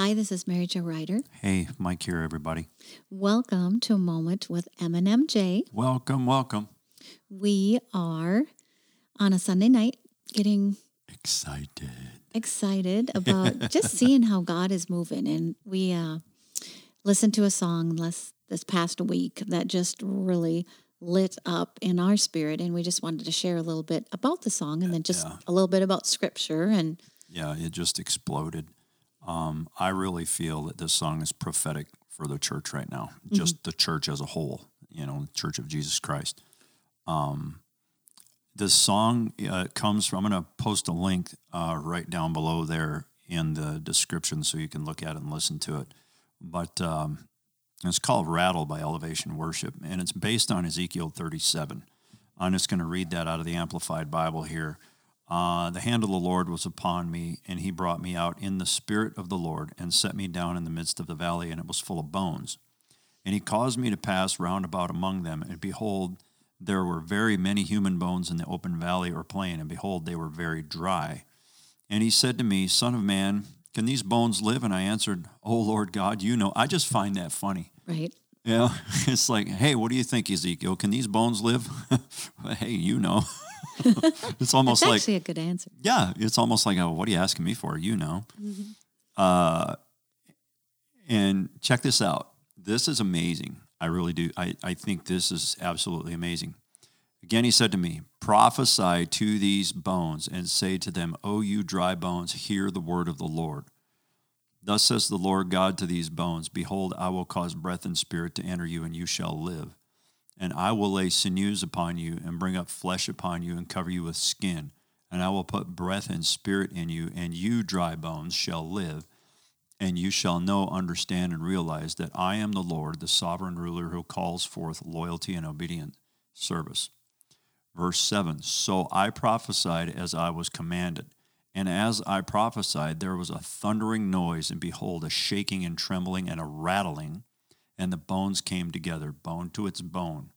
Hi, this is Mary Jo Ryder. Hey, Mike here, everybody. Welcome to a moment with M&MJ. Welcome, welcome. We are on a Sunday night getting Excited. excited about just seeing how God is moving. And we uh, listened to a song less, this past week that just really lit up in our spirit. And we just wanted to share a little bit about the song and then just Yeah. a little bit about scripture. And Yeah, it just exploded. Um, I really feel that this song is prophetic for the church right now, just the church as a whole, you know, the Church of Jesus Christ. Um, this song uh, comes from, I'm going to post a link uh, right down below there in the description so you can look at it and listen to it. But um, it's called Rattle by Elevation Worship, and it's based on Ezekiel 37. I'm just going to read that out of the Amplified Bible here. Uh, the hand of the Lord was upon me, and he brought me out in the spirit of the Lord, and set me down in the midst of the valley, and it was full of bones. And he caused me to pass round about among them, and behold, there were very many human bones in the open valley or plain, and behold, they were very dry. And he said to me, Son of man, can these bones live? And I answered, Oh Lord God, you know. I just find that funny. right, Yeah, it's like, hey, what do you think, Ezekiel? Can these bones live? hey, you know. it's almost it's like, actually a good answer. yeah, it's almost like, oh, what are you asking me for? You know. Uh, and check this out. This is amazing. I really do. I, I think this is absolutely amazing. Again, he said to me, Prophesy to these bones and say to them, O you dry bones, hear the word of the Lord. Thus says the Lord God to these bones Behold, I will cause breath and spirit to enter you, and you shall live. And I will lay sinews upon you, and bring up flesh upon you, and cover you with skin. And I will put breath and spirit in you, and you, dry bones, shall live. And you shall know, understand, and realize that I am the Lord, the sovereign ruler who calls forth loyalty and obedient service. Verse 7 So I prophesied as I was commanded. And as I prophesied, there was a thundering noise, and behold, a shaking and trembling and a rattling, and the bones came together, bone to its bone.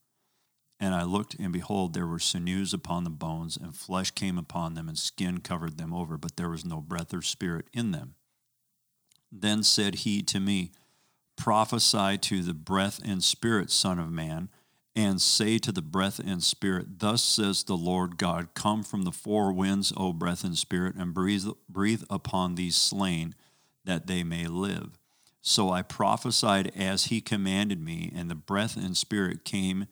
And I looked, and behold, there were sinews upon the bones, and flesh came upon them, and skin covered them over, but there was no breath or spirit in them. Then said he to me, Prophesy to the breath and spirit, Son of Man, and say to the breath and spirit, Thus says the Lord God, Come from the four winds, O breath and spirit, and breathe, breathe upon these slain, that they may live. So I prophesied as he commanded me, and the breath and spirit came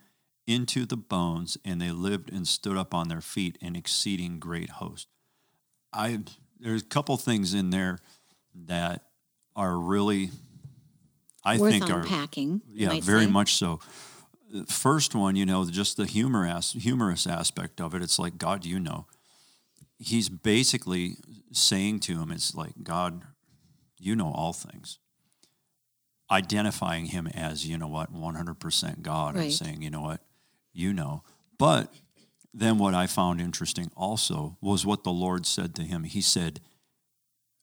into the bones, and they lived and stood up on their feet, an exceeding great host. I there's a couple things in there that are really, I Worth think, are unpacking. you yeah, very say. much so. First one, you know, just the humor as, humorous aspect of it. It's like God, you know, he's basically saying to him, "It's like God, you know all things." Identifying him as, you know what, one hundred percent God, and Right. saying, you know what, you know. But then what I found interesting also was what the Lord said to him. He said,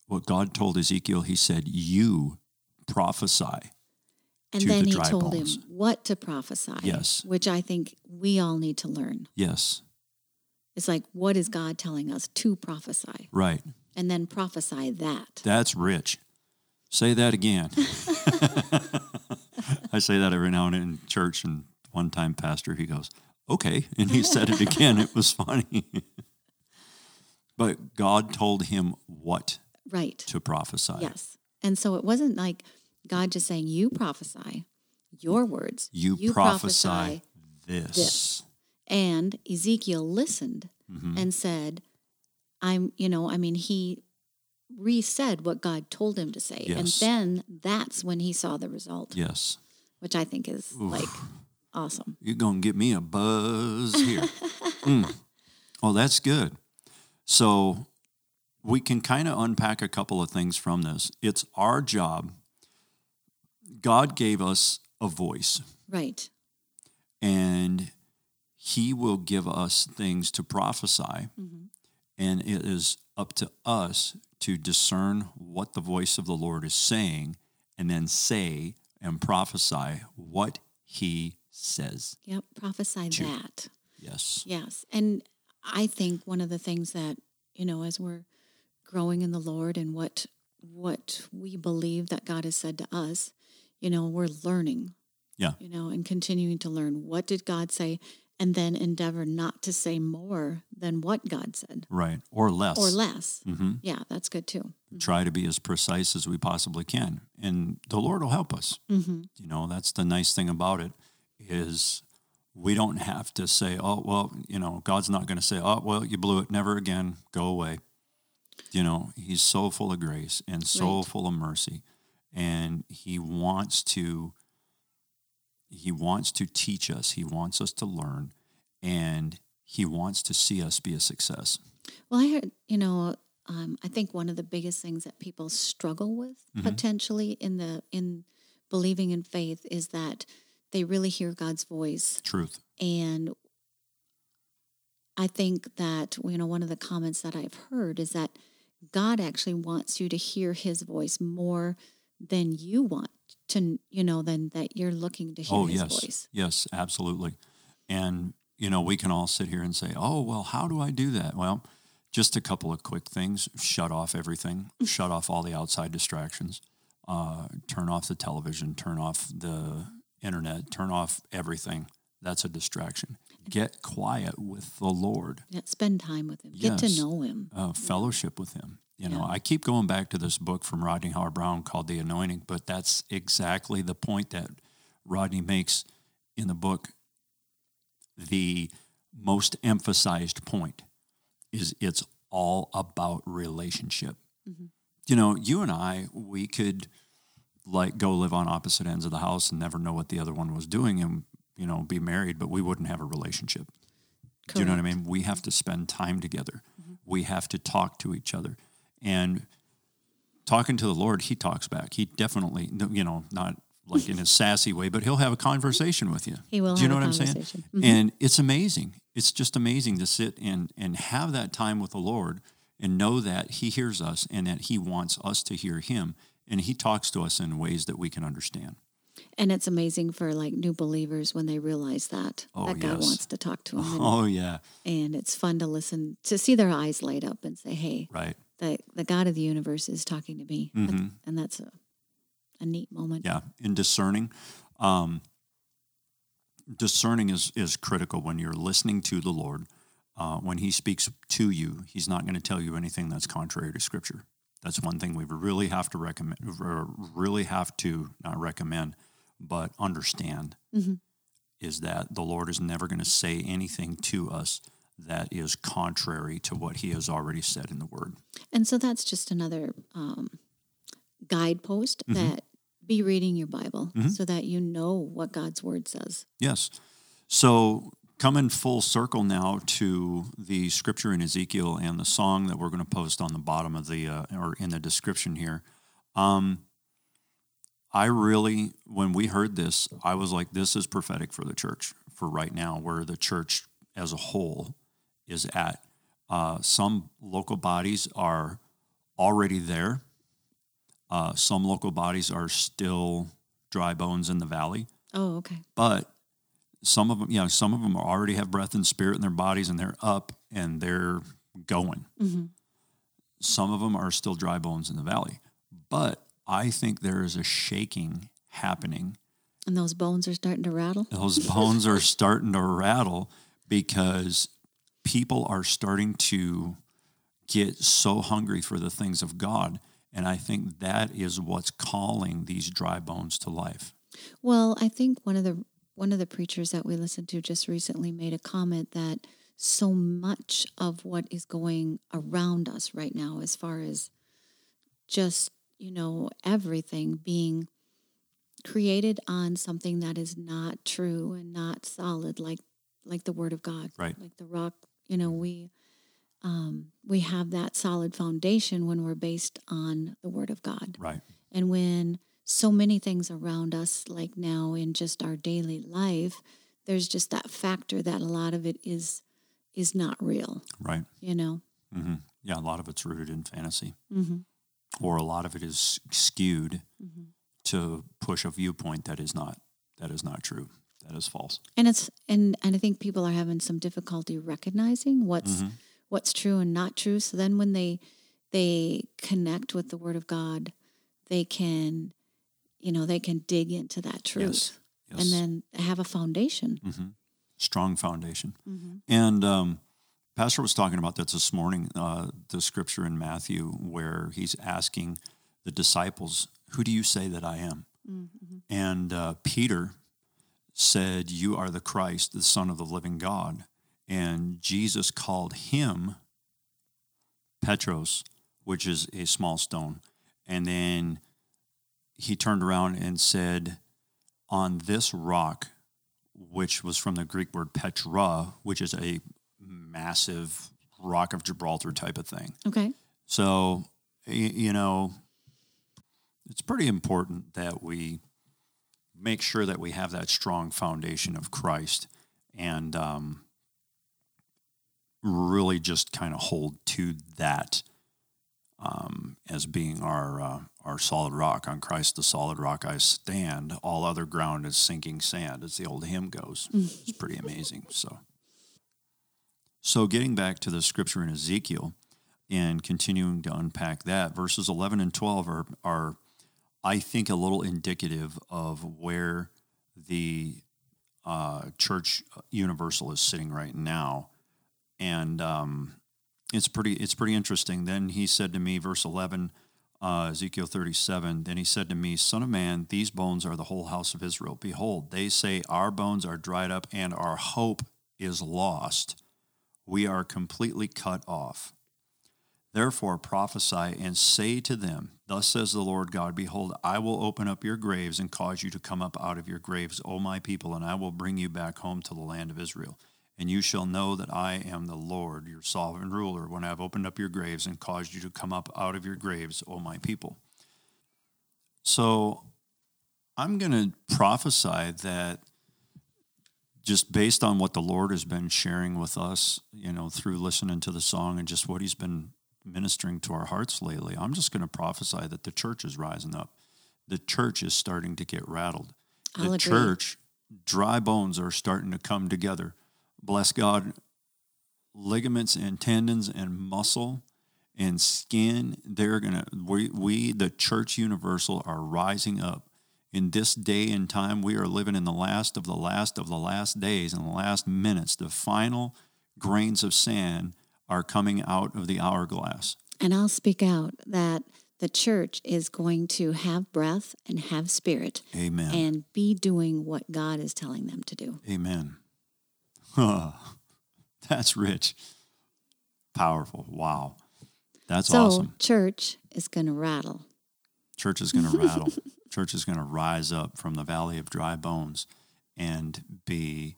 what God told Ezekiel, he said, "You prophesy." And then the he told bones. him what to prophesy. Yes. Which I think we all need to learn. Yes, It's like, what is God telling us to prophesy? right. And then prophesy that. That's rich. Say that again. I say that every now and then in church, and one time, pastor, he goes, "Okay," and he said it again. It was funny. but God told him what Right. to prophesy. Yes. And so it wasn't like God just saying, you prophesy your words. You, prophesy, this. this. And Ezekiel listened Mhm. and said, I'm, you know, I mean, he re said what God told him to say. And then that's when he saw the result, Yes, which I think is like awesome. you're gonna get me a buzz here. Mm. Oh, that's good. So we can kind of unpack a couple of things from this. It's our job. God gave us a voice, Right. and He will give us things to prophesy, Mhm. and it is up to us to discern what the voice of the Lord is saying, and then say and prophesy what He says. Yep. Prophesy True. that. Yes. Yes. And I think one of the things that, you know, as we're growing in the Lord and what what we believe that God has said to us, you know, we're learning. Yeah. You know, and continuing to learn what did God say and then endeavor not to say more than what God said Right. Or less. or less. hmm Yeah, that's good too. Try to be as precise as we possibly can. And the Lord will help us. Mm-hmm. You know, that's the nice thing about it is we don't have to say, oh, well, you know, God's not going to say, oh, well, you blew it. Never again. Go away. You know, he's so full of grace and so Right. full of mercy. And he wants to he wants to teach us. He wants us to learn and he wants to see us be a success. Well, I heard, you know, um, I think one of the biggest things that people struggle with Mhm. potentially in the in believing in faith is that they really hear God's voice, Truth. and I think that you know one of the comments that I've heard is that God actually wants you to hear His voice more than you want to, you know, then that you're looking to hear Oh, His yes. voice. Yes, absolutely. And, you know, we can all sit here and say, oh, well, how do I do that? Well, just a couple of quick things shut off everything, shut off all the outside distractions, uh, turn off the television, turn off the internet, turn off everything. That's a distraction. Get quiet with the Lord, Yeah, spend time with Him, get to know Him. uh, fellowship with Him. You know, Yeah. I keep going back to this book from Rodney Howard-Browne called The Anointing, but that's exactly the point that Rodney makes in the book. The most emphasized point is it's all about relationship. Mhm. You know, you and I, we could like go live on opposite ends of the house and never know what the other one was doing and, you know, be married, but we wouldn't have a relationship. Do you know what I mean? We have to spend time together. We have to talk to each other. And talking to the Lord, he talks back. He definitely, you know, not like in a sassy way, but he'll have a conversation with you. He will Do you know what I'm saying? Mhm. And it's amazing. It's just amazing to sit and and have that time with the Lord and know that he hears us and that he wants us to hear him and he talks to us in ways that we can understand. And it's amazing for like new believers when they realize that Oh, that God yes. wants to talk to them, and, Oh yeah, and it's fun to listen to see their eyes light up and say, "Hey, right. The the God of the universe is talking to me," That's- Mhm. and that's a a neat moment. Yeah, in discerning, um, discerning is is critical when you're listening to the Lord. Uh, when He speaks to you, He's not going to tell you anything that's contrary to Scripture. That's one thing we really have to recommend. or Really have to not recommend, but understand Mhm. is that the Lord is never going to say anything to us that is contrary to what He has already said in the Word. And so that's just another um, guidepost Mhm. that be reading your Bible Mhm. so that you know what God's word says. Yes. So coming full circle now to the scripture in Ezekiel and the song that we're going to post on the bottom of the uh, or in the description here. Um, I really, when we heard this, I was like, this is prophetic for the church for right now, where the church as a whole is at. Uh, some local bodies are already there. Uh, some local bodies are still dry bones in the valley Oh, okay. but some of them, you know, some of them already have breath and spirit in their bodies and they're up and they're going. hmm Some of them are still dry bones in the valley. But I think there is a shaking happening. And those bones are starting to rattle. Those bones are starting to rattle because people are starting to get so hungry for the things of God. And I think that is what's calling these dry bones to life. Well, I think one of the one of the preachers that we listened to just recently made a comment that so much of what is going around us right now as far as just, you know, everything being created on something that is not true and not solid like like the word of God. Right. Like the rock, you know, we um, we have that solid foundation when we're based on the word of God. Right. And when so many things around us, like now in just our daily life, there's just that factor that a lot of it is is not real, Right. you know. hmm Yeah. A lot of it's rooted in fantasy. Mm-hmm. or a lot of it is skewed Mm-hmm. to push a viewpoint that is not that is not true that is false And it's and and I think people are having some difficulty recognizing what's Mhm. what's true and not true. So then when they they connect with the Word of God, they can, you know, they can dig into that truth Yes. Yes. and then have a foundation. hmm Strong foundation. Mhm. And um, Pastor was talking about that this morning, uh, the scripture in Matthew where he's asking the disciples, Who do you say that I am? Mhm. And uh, Peter said, You are the Christ, the Son of the living God. And Jesus called him Petros, which is a small stone. And then he turned around and said, On this rock, which was from the Greek word Petra, which is a massive rock of Gibraltar type of thing. Okay. So, you know, it's pretty important that we make sure that we have that strong foundation of Christ and um, really just kind of hold to that um, as being our uh, our solid rock. On Christ, the solid rock I stand. All other ground is sinking sand, as the old hymn goes. It's pretty amazing. So, so getting back to the scripture in Ezekiel and continuing to unpack that, verses 11 and 12 are, are I think, a little indicative of where the uh, church universal is sitting right now. And um, it's pretty it's pretty interesting. Then he said to me, verse 11, uh, Ezekiel 37, then he said to me, Son of man, these bones are the whole house of Israel. Behold, they say, Our bones are dried up and our hope is lost. We are completely cut off. Therefore prophesy and say to them, Thus says the Lord God, Behold, I will open up your graves and cause you to come up out of your graves, O my people, and I will bring you back home to the land of Israel. And you shall know that I am the Lord, your sovereign ruler, when I have opened up your graves and caused you to come up out of your graves, O my people. So I'm going to prophesy that just based on what the Lord has been sharing with us, you know, through listening to the song and just what he's been ministering to our hearts lately, I'm just going to prophesy that the church is rising up. The church is starting to get rattled. The I'll agree. church, dry bones are starting to come together. Bless God, ligaments and tendons and muscle and skin, they're going to, we, we, the church universal, are rising up. In this day and time, we are living in the last of the last of the last days and the last minutes. The final grains of sand are coming out of the hourglass. And I'll speak out that the church is going to have breath and have spirit Amen. and be doing what God is telling them to do. Amen. Huh. That's rich. Powerful. Wow. That's so, awesome. church is going to rattle. Church is going to rattle. Church is going to rise up from the valley of dry bones and be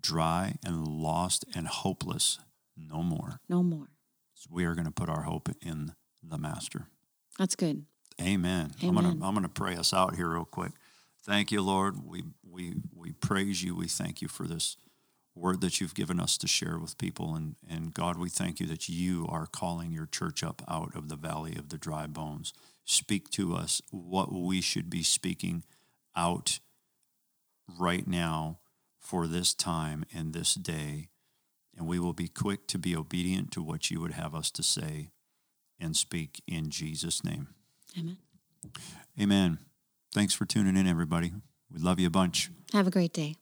dry and lost and hopeless no more. No more. So we are going to put our hope in the Master. That's good. Amen. I'm going Amen. to I'm going to pray us out here real quick. Thank you, Lord. We we we praise you. We thank you for this word that you've given us to share with people and and God, we thank you that you are calling your church up out of the valley of the dry bones. Speak to us what we should be speaking out right now for this time and this day. And we will be quick to be obedient to what you would have us to say and speak in Jesus' name. Amen. Amen. Thanks for tuning in, everybody. We love you a bunch. Have a great day.